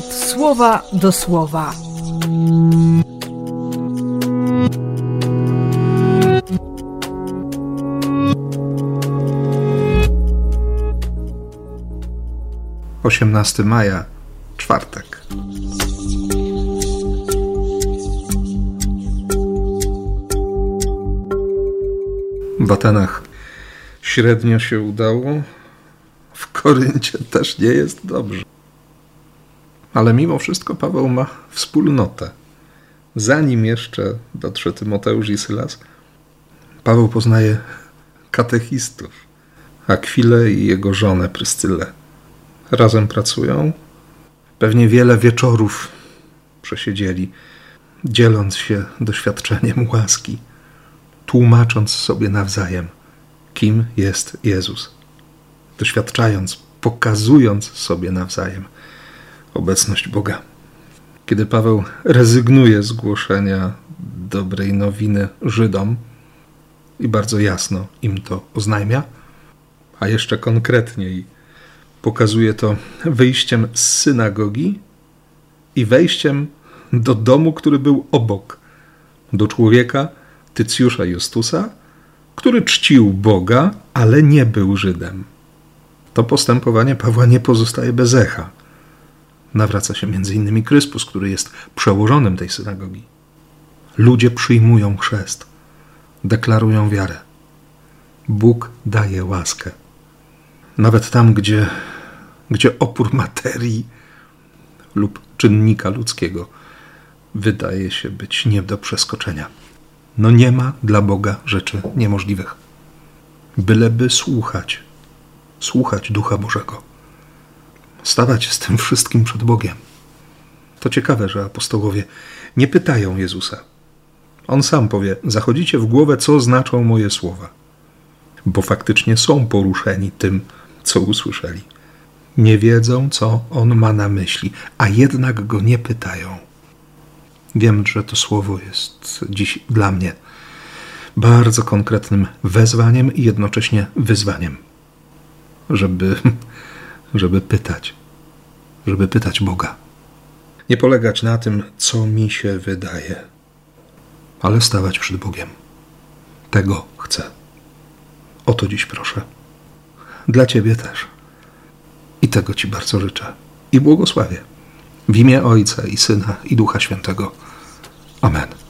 słowa do słowa. Osiemnasty maja, czwartek. W Atenach średnio się udało, w Koryncie też nie jest dobrze. Ale mimo wszystko Paweł ma wspólnotę. Zanim jeszcze dotrze Tymoteusz i Sylas, Paweł poznaje katechistów, Akwilę i jego żonę Pryscylę. Razem pracują, pewnie wiele wieczorów przesiedzieli, dzieląc się doświadczeniem łaski, tłumacząc sobie nawzajem, kim jest Jezus, doświadczając, pokazując sobie nawzajem obecność Boga. Kiedy Paweł rezygnuje z głoszenia dobrej nowiny Żydom i bardzo jasno im to oznajmia, a jeszcze konkretniej pokazuje to wyjściem z synagogi i wejściem do domu, który był obok, do człowieka Tycjusza Justusa, który czcił Boga, ale nie był Żydem. To postępowanie Pawła nie pozostaje bez echa. Nawraca się m.in. Kryspus, który jest przełożonym tej synagogi. Ludzie przyjmują chrzest, deklarują wiarę. Bóg daje łaskę. Nawet tam, gdzie, gdzie opór materii lub czynnika ludzkiego wydaje się być nie do przeskoczenia. No nie ma dla Boga rzeczy niemożliwych. Byleby słuchać, słuchać Ducha Bożego, stawać z tym wszystkim przed Bogiem. To ciekawe, że apostołowie nie pytają Jezusa. On sam powie: Zachodzicie w głowę, co znaczą moje słowa, bo faktycznie są poruszeni tym, co usłyszeli. Nie wiedzą, co on ma na myśli, a jednak go nie pytają. Wiem, że to słowo jest dziś dla mnie bardzo konkretnym wezwaniem i jednocześnie wyzwaniem, żeby, żeby pytać, żeby pytać Boga. Nie polegać na tym, co mi się wydaje, ale stawać przed Bogiem. Tego chcę. O to dziś proszę. Dla Ciebie też. I tego Ci bardzo życzę. I błogosławię. W imię Ojca i Syna i Ducha Świętego. Amen.